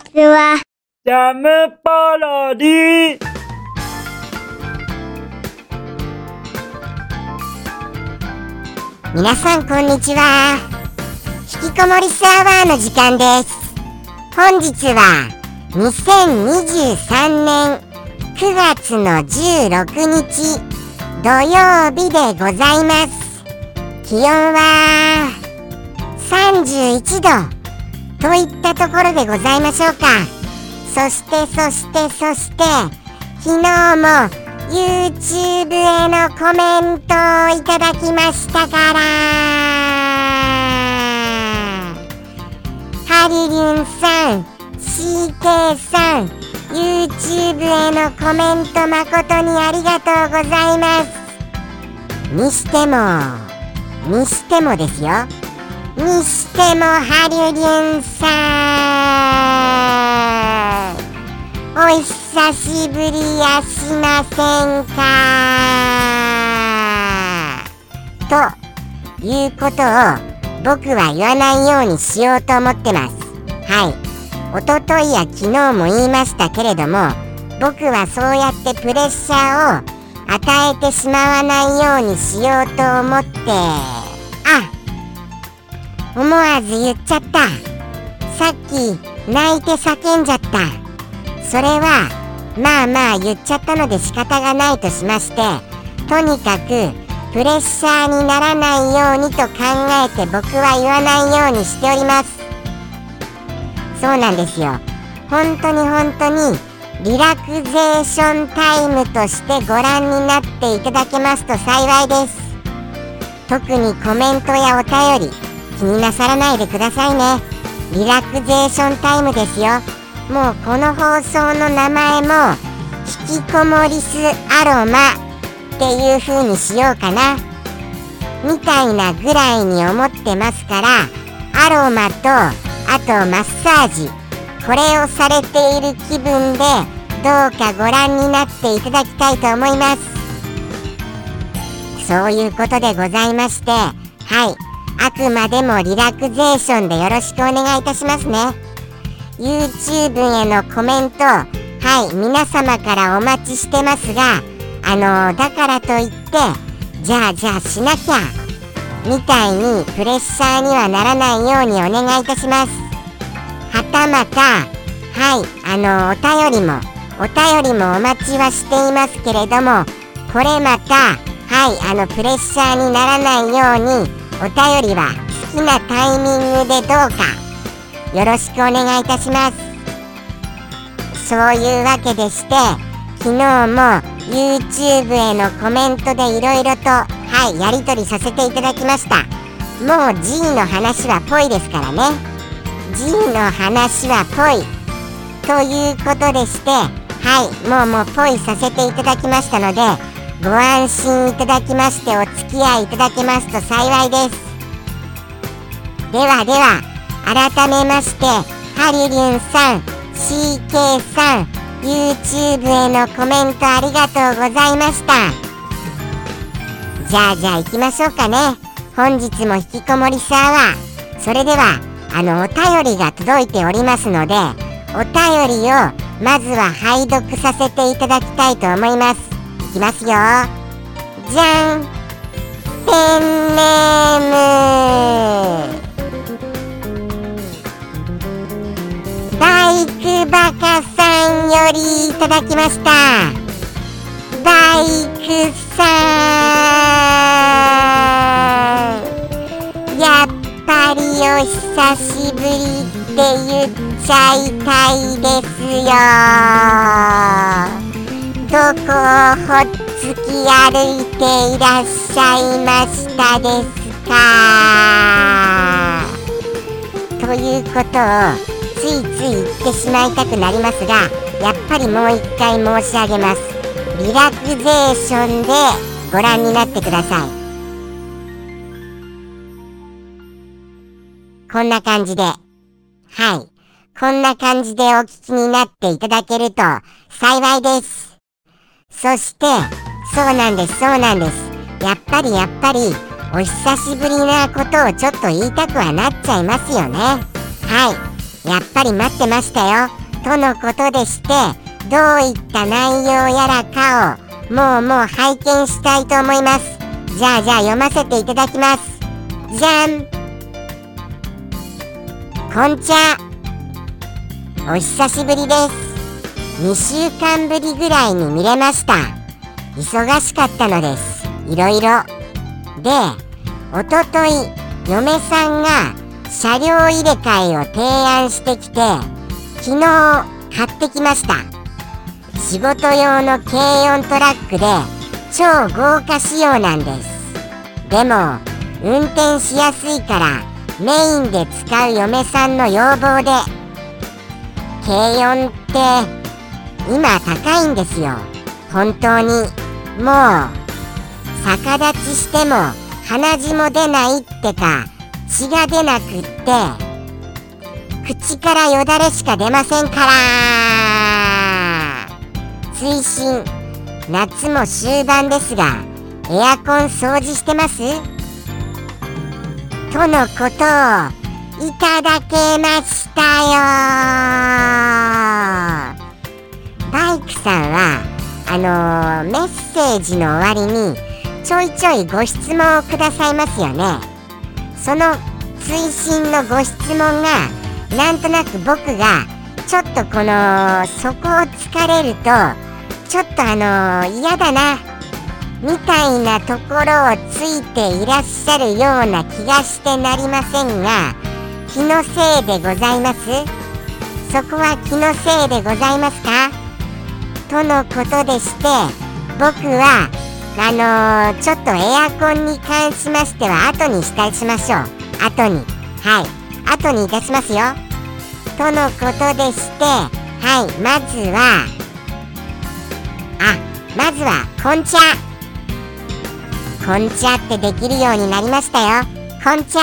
ちは。ジャムパロディ。皆さんこんにちは。引きこもりスアワーの時間です。本日は2023年9月の16日土曜日でございます。気温は31度といったところでございましょうか。そしてそしてそして昨日も YouTube へのコメントをいただきましたから。ハリリンさん CK さん YouTube へのコメント誠にありがとうございます。にしてもにしてもですよ。にしてもハリリンさん。お久しぶりやしませんか？ということを僕は言わないようにしようと思ってます。はい。おとといや昨日も言いましたけれども僕はそうやってプレッシャーを与えてしまわないようにしようと思って。あ思わず言っちゃった。さっき泣いて叫んじゃった。それはまあまあ言っちゃったので仕方がないとしましてとにかくプレッシャーにならないようにと考えて僕は言わないようにしております。そうなんですよ。本当に本当にリラクゼーションタイムとしてご覧になっていただけますと幸いです。特にコメントやお便り気になさらないでくださいね。リラクゼーションタイムですよ。もうこの放送の名前も引きこもりすアロマっていう風にしようかな。みたいなぐらいに思ってますからアロマとあとマッサージこれをされている気分でどうかご覧になっていただきたいと思います。そういうことでございましてはい。あくまでもリラクゼーションでよろしくお願いいたしますね。YouTube へのコメントはい皆様からお待ちしてますがあのー、だからといってじゃあじゃあしなきゃみたいにプレッシャーにはならないようにお願いいたします。はたまたはいあのー、お便りもお便りもお待ちはしていますけれどもこれまたはいあのプレッシャーにならないようにお便りは好きなタイミングでどうかよろしくお願いいたします。そういうわけでして昨日も YouTube へのコメントでいろいろとはいやり取りさせていただきました。もう G の話はぽいですからね。G の話はぽい。ということでしてはいもうもうぽいさせていただきましたのでご安心いただきましてお付き合いいただけますと幸いです。ではでは改めましてハリリュンさん CK さん YouTube へのコメントありがとうございました。じゃあじゃあ行きましょうかね。本日も引きこもりサーワーそれではあのお便りが届いておりますのでお便りをまずは拝読させていただきたいと思います。きますよ。じゃんペンネーム。バイクバカさんよりいただきました。バイクさん。やっぱりお久しぶりって言っちゃいたいですよ。どこをほっつき歩いていらっしゃいましたですか？ということをついつい言ってしまいたくなりますがやっぱりもう一回申し上げます。リラクゼーションでご覧になってください。こんな感じで。はい。こんな感じでお聞きになっていただけると幸いです。そして、そうなんです、そうなんです。やっぱりやっぱり、お久しぶりなことをちょっと言いたくはなっちゃいますよね。はい。やっぱり待ってましたよとのことでしてどういった内容やらかをもうもう拝見したいと思いますじゃあじゃあ読ませていただきますじゃんこんちゃお久しぶりです2週間ぶりぐらいに見れました。忙しかったのです。いろいろ。でおととい嫁さんが車両入れ替えを提案してきて昨日買ってきました。仕事用の軽4トラックで超豪華仕様なんです。でも運転しやすいからメインで使う嫁さんの要望で軽4って今高いんですよ。本当に。もう逆立ちしても鼻血も出ないってか血が出なくって口からよだれしか出ませんから。追伸。夏も終盤ですがエアコン掃除してます？とのことをいただけましたよ。バイクさんはあのー、メッセージの終わりにちょいちょいご質問をくださいますよね。その追伸のご質問がなんとなく僕がちょっとこのそこを突かれるとちょっとあの嫌だなみたいなところをついていらっしゃるような気がしてなりませんが気のせいでございます？そこは気のせいでございますか？とのことでして僕はあのー、ちょっとエアコンに関しましては後にしたしましょう。後に。はい。後にいたしますよ。とのことでしてはい。まずはあまずはこんちゃ。こんちゃってできるようになりましたよ。こんちゃ。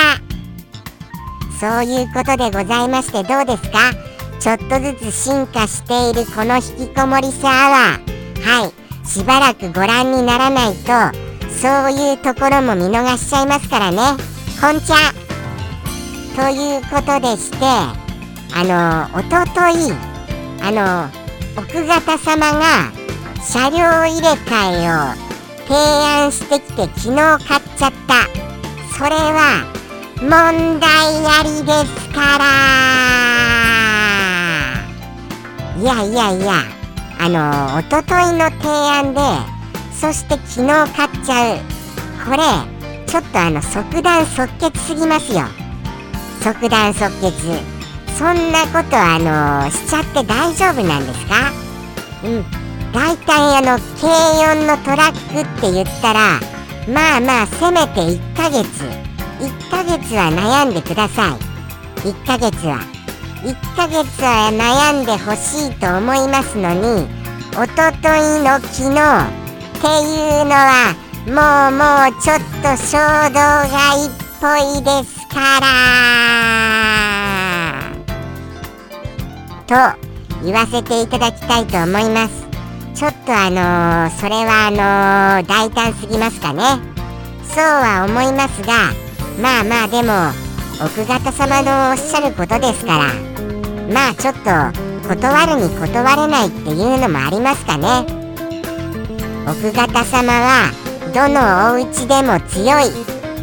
そういうことでございましてどうですか？ちょっとずつ進化しているこの引きこもりさアワーはいしばらくご覧にならないとそういうところも見逃しちゃいますからね。こんちゃ。ということでしてあのおとといあの奥方様が車両入れ替えを提案してきて昨日買っちゃった。それは問題ありですから。いやいやいやあのおとといの提案でそして昨日買っちゃう。これちょっとあの即断即決すぎますよ。即断即決。そんなことあのしちゃって大丈夫なんですか？うん。大体あの軽4のトラックって言ったらまあまあせめて1ヶ月。1ヶ月は悩んでください。1ヶ月は。1ヶ月は悩んでほしいと思いますのにおとといの昨日っていうのはもうもうちょっと衝動買いっぽいですから。と言わせていただきたいと思います。ちょっとあのー、それはあのー、大胆すぎますかね。そうは思いますがまあまあでも奥方様のおっしゃることですから。まあちょっと断るに断れないっていうのもありますかね。奥方様はどのお家でも強い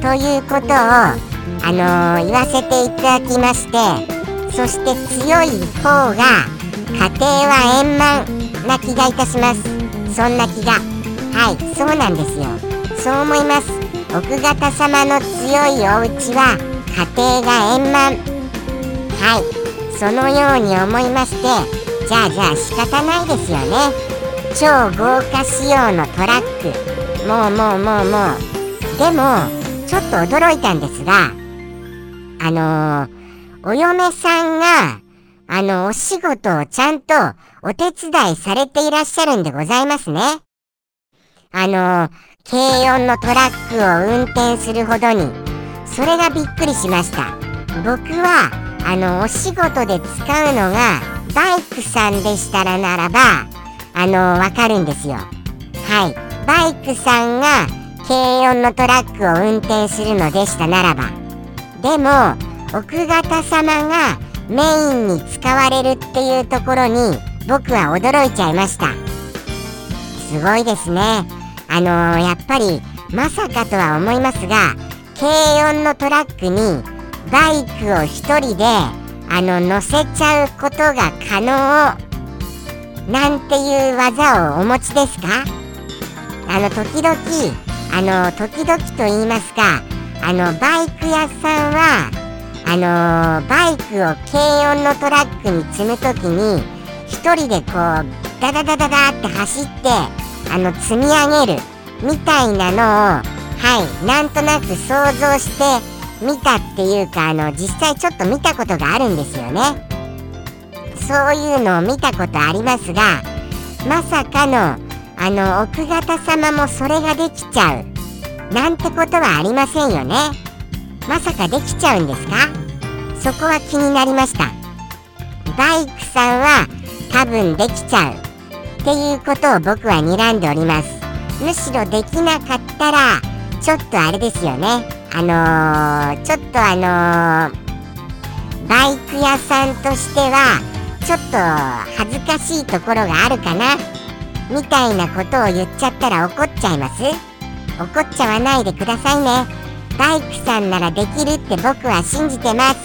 ということをあのー、言わせていただきましてそして強い方が家庭は円満な気がいたします。そんな気が。はいそうなんですよ。そう思います。奥方様の強いお家は家庭が円満。はい。そのように思いましてじゃあじゃあ仕方ないですよね。超豪華仕様のトラック。もうもうもうもう。でもちょっと驚いたんですがあのー、お嫁さんがあのお仕事をちゃんとお手伝いされていらっしゃるんでございますね。あのー、軽音のトラックを運転するほどにそれがびっくりしました。僕はあのお仕事で使うのがバイクさんでしたらならばあのわかるんですよ。はい。バイクさんが軽音のトラックを運転するのでしたならば。でも奥方様がメインに使われるっていうところに僕は驚いちゃいました。すごいですね。あのー、やっぱりまさかとは思いますが軽音のトラックにバイクを1人であの乗せちゃうことが可能なんていう技をお持ちですか？あの時々あの時々と言いますかあのバイク屋さんはあのバイクを軽音のトラックに積む時に1人でこうダダダダダって走ってあの積み上げるみたいなのをはいなんとなく想像して見たっていうかあの実際ちょっと見たことがあるんですよね。そういうのを見たことありますがまさかのあの奥方様もそれができちゃうなんてことはありませんよね。まさかできちゃうんですか？そこは気になりました。バイクさんは多分できちゃう。っていうことを僕は睨んでおります。むしろできなかったらちょっとあれですよね。あのー、ちょっとあのー、バイク屋さんとしてはちょっと恥ずかしいところがあるかな？みたいなことを言っちゃったら怒っちゃいます？怒っちゃわないでくださいね。バイクさんならできるって僕は信じてます。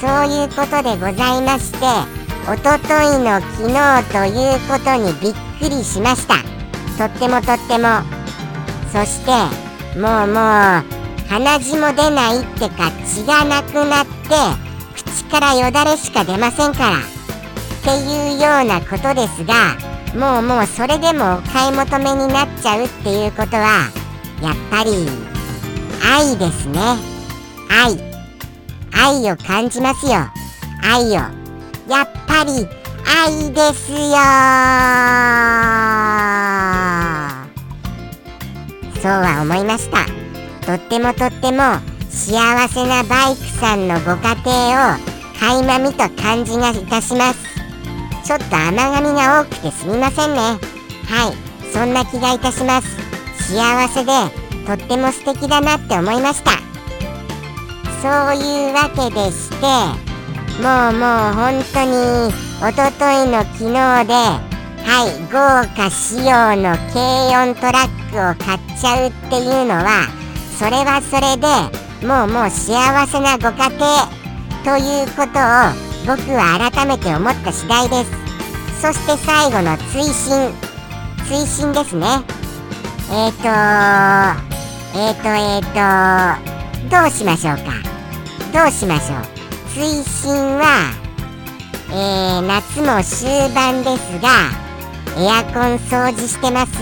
そういうことでございましておとといの昨日ということにびっくりしました。とってもとっても。そしてもうもう。鼻血も出ないってか血がなくなって口からよだれしか出ませんから。っていうようなことですがもうもうそれでもお買い求めになっちゃうっていうことはやっぱり愛ですね。愛。愛を感じますよ。愛を。やっぱり愛ですよそうは思いました。とってもとっても幸せなバイクさんのご家庭を垣間見た感じがいたします。ちょっと甘噛みが多くてすみませんね。はい。そんな気がいたします。幸せでとっても素敵だなって思いました。そういうわけでしてもうもう本当におとといの昨日ではい豪華仕様の軽音トラックを買っちゃうっていうのはそれはそれでもうもう幸せなご家庭ということを僕は改めて思った次第です。そして最後の追伸。追伸ですね。えっ、ー、とえっ、ー、とえっ、ー、とどうしましょうか。どうしましょう。追伸はえー、夏も終盤ですがエアコン掃除してます？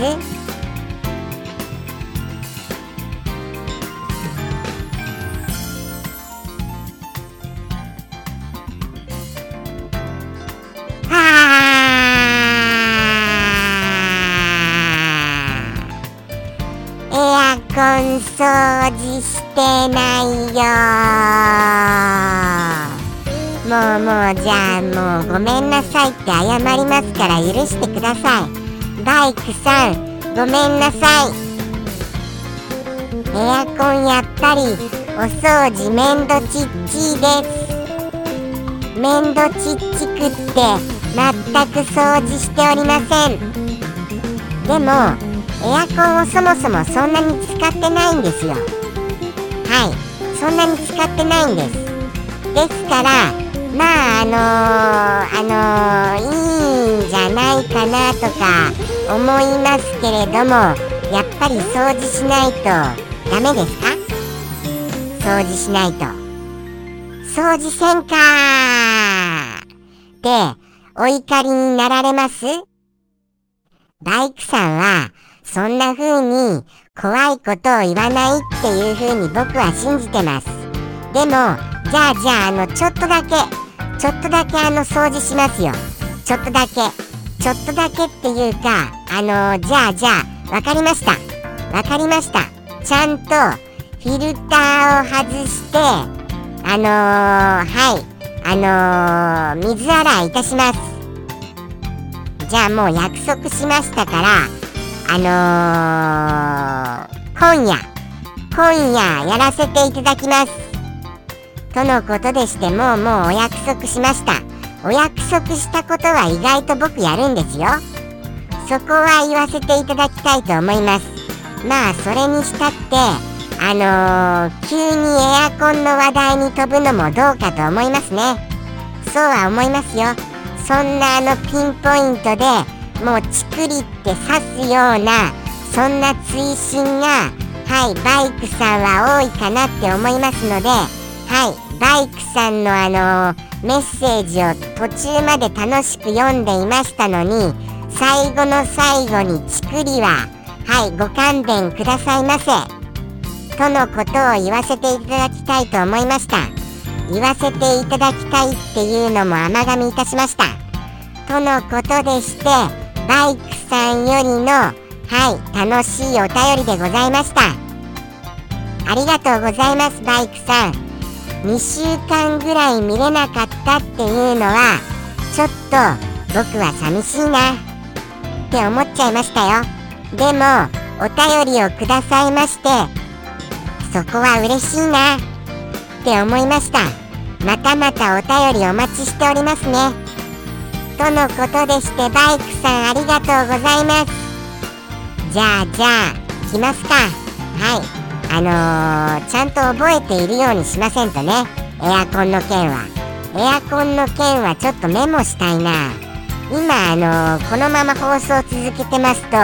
はエアコン掃除してないよもうもうじゃあもうごめんなさいって謝りますから許してください。バイクさんごめんなさい。エアコンやっぱりお掃除めんどちっちいです。めんどちっちくって全く掃除しておりません。でもエアコンをそもそもそんなに使ってないんですよ。はいそんなに使ってないんです。ですからまああの、あの、いいんじゃないかなとか思いますけれどもやっぱり掃除しないとダメですか？掃除しないと。掃除せんかってお怒りになられます？バイクさんはそんな風に怖いことを言わないっていう風に僕は信じてます。でもじゃあじゃああのちょっとだけちょっとだけあの掃除しますよ。ちょっとだけ。ちょっとだけっていうかあのー、じゃあじゃあ分かりました。分かりました。ちゃんとフィルターを外してあのー、はい。あのー、水洗いいたします。じゃあもう約束しましたからあの今夜。今夜やらせていただきます。とのことでしてもうもうお約束しました。お約束したことは意外と僕やるんですよ。そこは言わせていただきたいと思います。まあそれにしたってあのー、急にエアコンの話題に飛ぶのもどうかと思いますね。そうは思いますよ。そんなあのピンポイントでもうチクリって刺すようなそんな追伸がはいバイクさんは多いかなって思いますのではいバイクさんのあの、メッセージを途中まで楽しく読んでいましたのに最後の最後にチクリははいご勘弁くださいませ。とのことを言わせていただきたいと思いました。言わせていただきたいっていうのも甘噛みいたしました。とのことでしてバイクさんよりのはい楽しいお便りでございました。ありがとうございますバイクさん。2週間ぐらい見れなかったっていうのはちょっと僕は寂しいなって思っちゃいましたよ。でもお便りをくださいましてそこは嬉しいなって思いました。またまたお便りお待ちしておりますね。とのことでしてバイクさんありがとうございます。じゃあじゃあ来ますか。はい。あのー、ちゃんと覚えているようにしませんとね。エアコンの件は。エアコンの件はちょっとメモしたいな。今あのー、このまま放送続けてますと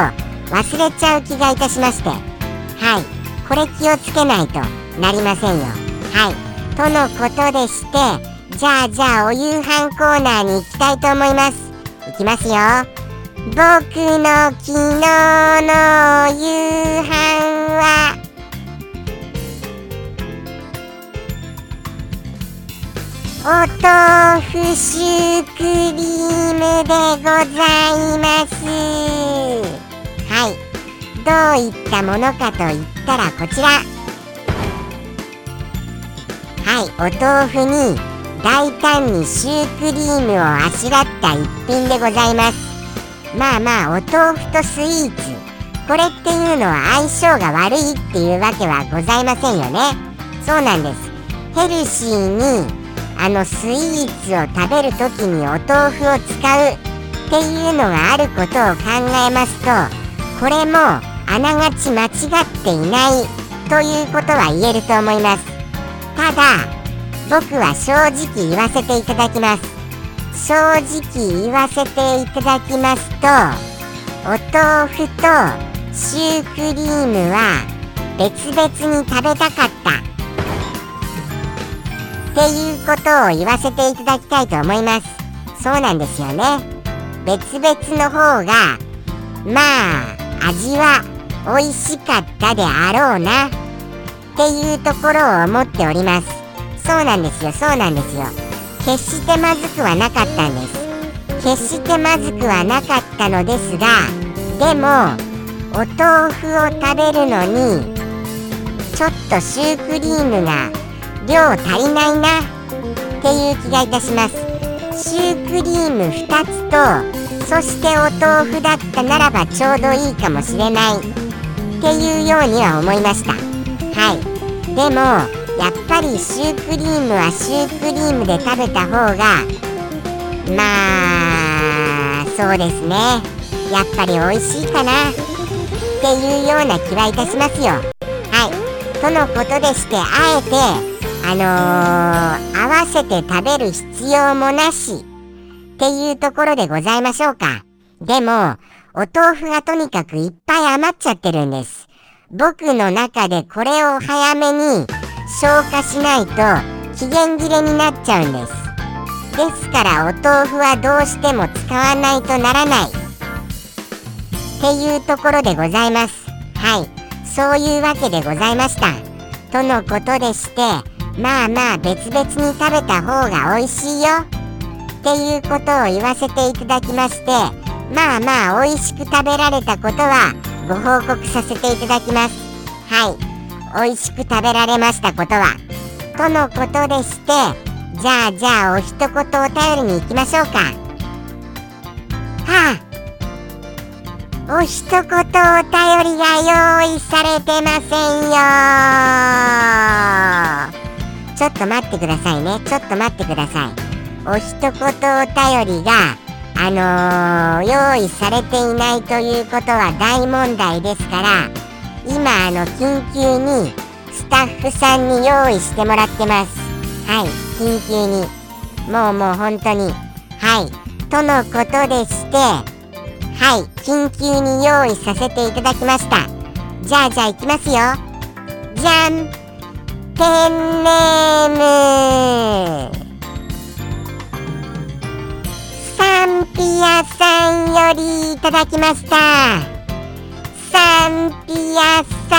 忘れちゃう気がいたしまして。はい。これ気をつけないとなりませんよ。はい。とのことでしてじゃあじゃあお夕飯コーナーに行きたいと思います。いきますよ。僕の昨日の夕飯はお豆腐シュークリームでございます。はい。どういったものかといったらこちら。はい。お豆腐に大胆にシュークリームをあしらった一品でございます。まあまあお豆腐とスイーツ。これっていうのは相性が悪いっていうわけはございませんよね。そうなんです。ヘルシーにあのスイーツを食べる時にお豆腐を使うっていうのがあることを考えますとこれもあながち間違っていないということは言えると思います。ただ僕は正直言わせていただきます。正直言わせていただきますとお豆腐とシュークリームは別々に食べたかった。っていうことを言わせていただきたいと思います。そうなんですよね。別々の方がまあ味は美味しかったであろうなっていうところを思っております。そうなんですよそうなんですよ。決してまずくはなかったんです。決してまずくはなかったのですがでもお豆腐を食べるのにちょっとシュークリームが量足りないなっていう気がいたします。シュークリーム2つとそしてお豆腐だったならばちょうどいいかもしれないっていうようには思いました。はい。でもやっぱりシュークリームはシュークリームで食べた方がまあそうですね。やっぱり美味しいかなっていうような気はいたしますよ。はい。とのことでしてあえてあのー、合わせて食べる必要もなしっていうところでございましょうか。でも、お豆腐がとにかくいっぱい余っちゃってるんです。僕の中でこれを早めに消化しないと期限切れになっちゃうんです。ですからお豆腐はどうしても使わないとならないっていうところでございます。はい。そういうわけでございました。とのことでして、まあまあ別々に食べた方が美味しいよ。っていうことを言わせていただきましてまあまあ美味しく食べられたことはご報告させていただきます。はい。美味しく食べられましたことは。とのことでしてじゃあじゃあお一言お便りに行きましょうか。はあ。お一言お便りが用意されてませんよちょっと待ってくださいね。ちょっと待ってください。お一言お便りがあのー、用意されていないということは大問題ですから今あの緊急にスタッフさんに用意してもらってます。はい緊急に。もうもう本当に。はい。とのことでしてはい緊急に用意させていただきました。じゃあじゃあいきますよ。じゃん。ペンネームサンピアさんよりいただきました。サンピアさ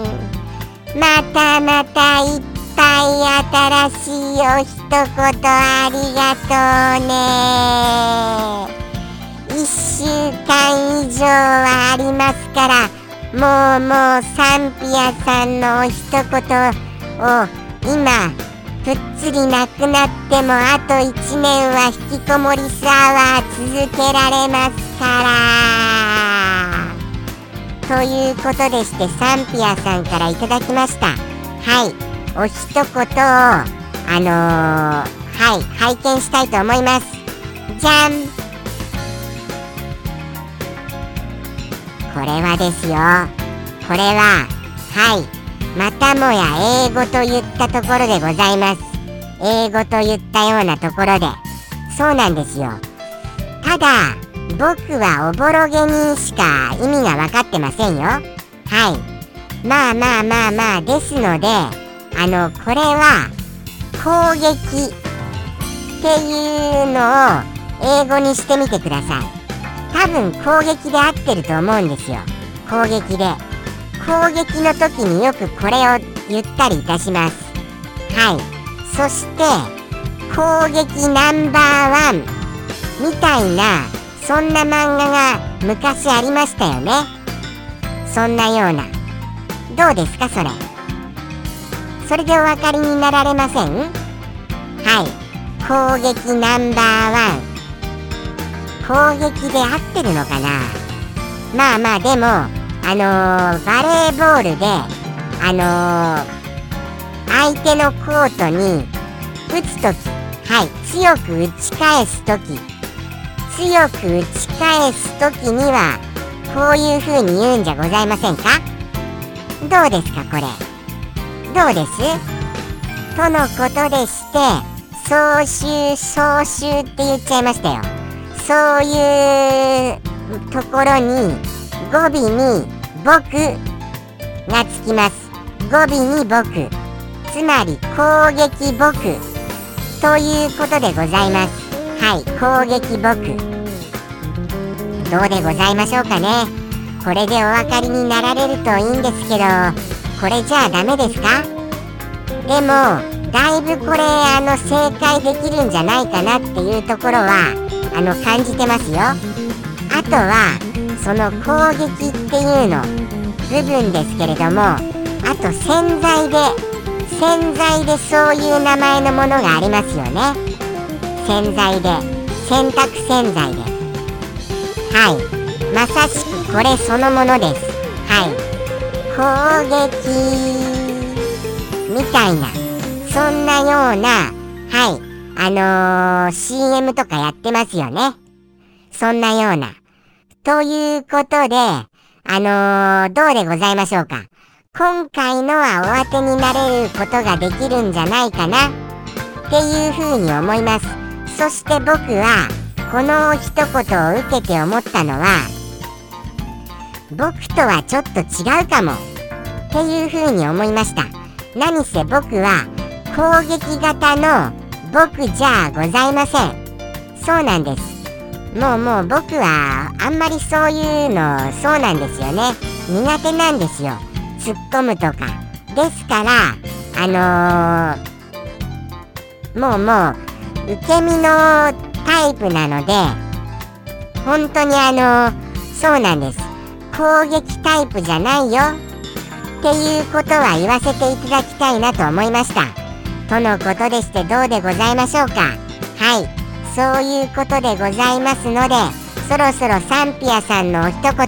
ん。またまたいっぱい新しいお一言ありがとうね。1週間以上はありますからもうもうサンピアさんのお一言を今ぷっつりなくなってもあと1年は引きこもりサワー続けられますから。ということでしてサンピアさんからいただきました。はい。お一言をあのー、はい拝見したいと思います。じゃんこれはですよ。これははい。またもや英語と言ったところでございます。英語と言ったようなところで。そうなんですよ。ただ僕はおぼろげにしか意味が分かってませんよ。はい。まあまあまあまあですのであのこれは攻撃っていうのを英語にしてみてください。多分攻撃で合ってると思うんですよ。攻撃で。攻撃の時によくこれを言ったりいたします。はい。そして攻撃ナンバーワン。みたいなそんな漫画が昔ありましたよね。そんなような。どうですかそれ？それでお分かりになられません？はい。攻撃ナンバーワン。攻撃で合ってるのかな？まあまあでもあのー、バレーボールで、あのー、相手のコートに打つとき、はい、強く打ち返すとき、強く打ち返すときには、こういう風に言うんじゃございませんか？どうですか、これ？どうです？とのことでして、総集、総集って言っちゃいましたよ。そういうところに、語尾に僕がつきます。語尾に僕。つまり攻撃僕ということでございます。はい攻撃僕。どうでございましょうかね。これでお分かりになられるといいんですけどこれじゃあダメですか？でもだいぶこれあの正解できるんじゃないかなっていうところはあの感じてますよ。あとはその攻撃っていうの部分ですけれどもあと洗剤で洗剤でそういう名前のものがありますよね。洗剤で洗濯洗剤で。はい。まさしくこれそのものです。はい。攻撃みたいなそんなようなはい。あのー、CM とかやってますよねそんなようなということで、あのー、どうでございましょうか。今回のはお当てになれることができるんじゃないかなっていうふうに思います。そして僕は、この一言を受けて思ったのは、僕とはちょっと違うかもっていうふうに思いました。何せ僕は攻撃型の僕じゃございません。そうなんです。もうもう僕はあんまりそういうのそうなんですよね。苦手なんですよ。突っ込むとか。ですからあのー、もうもう受け身のタイプなので本当にあのー、そうなんです。攻撃タイプじゃないよ。っていうことは言わせていただきたいなと思いました。とのことでしてどうでございましょうか。はい。そういうことでございますのでそろそろサンピアさんのお一言行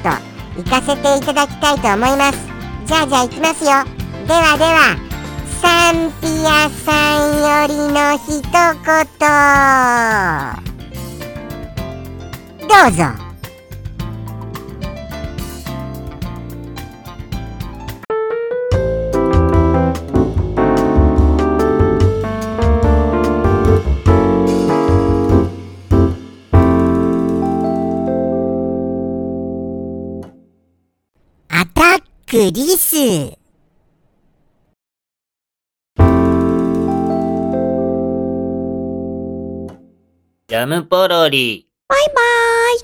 かせていただきたいと思います。じゃあじゃあ行きますよ。ではではサンピアさんよりの一言。どうぞ。クリスジャムポロリ。バイバイ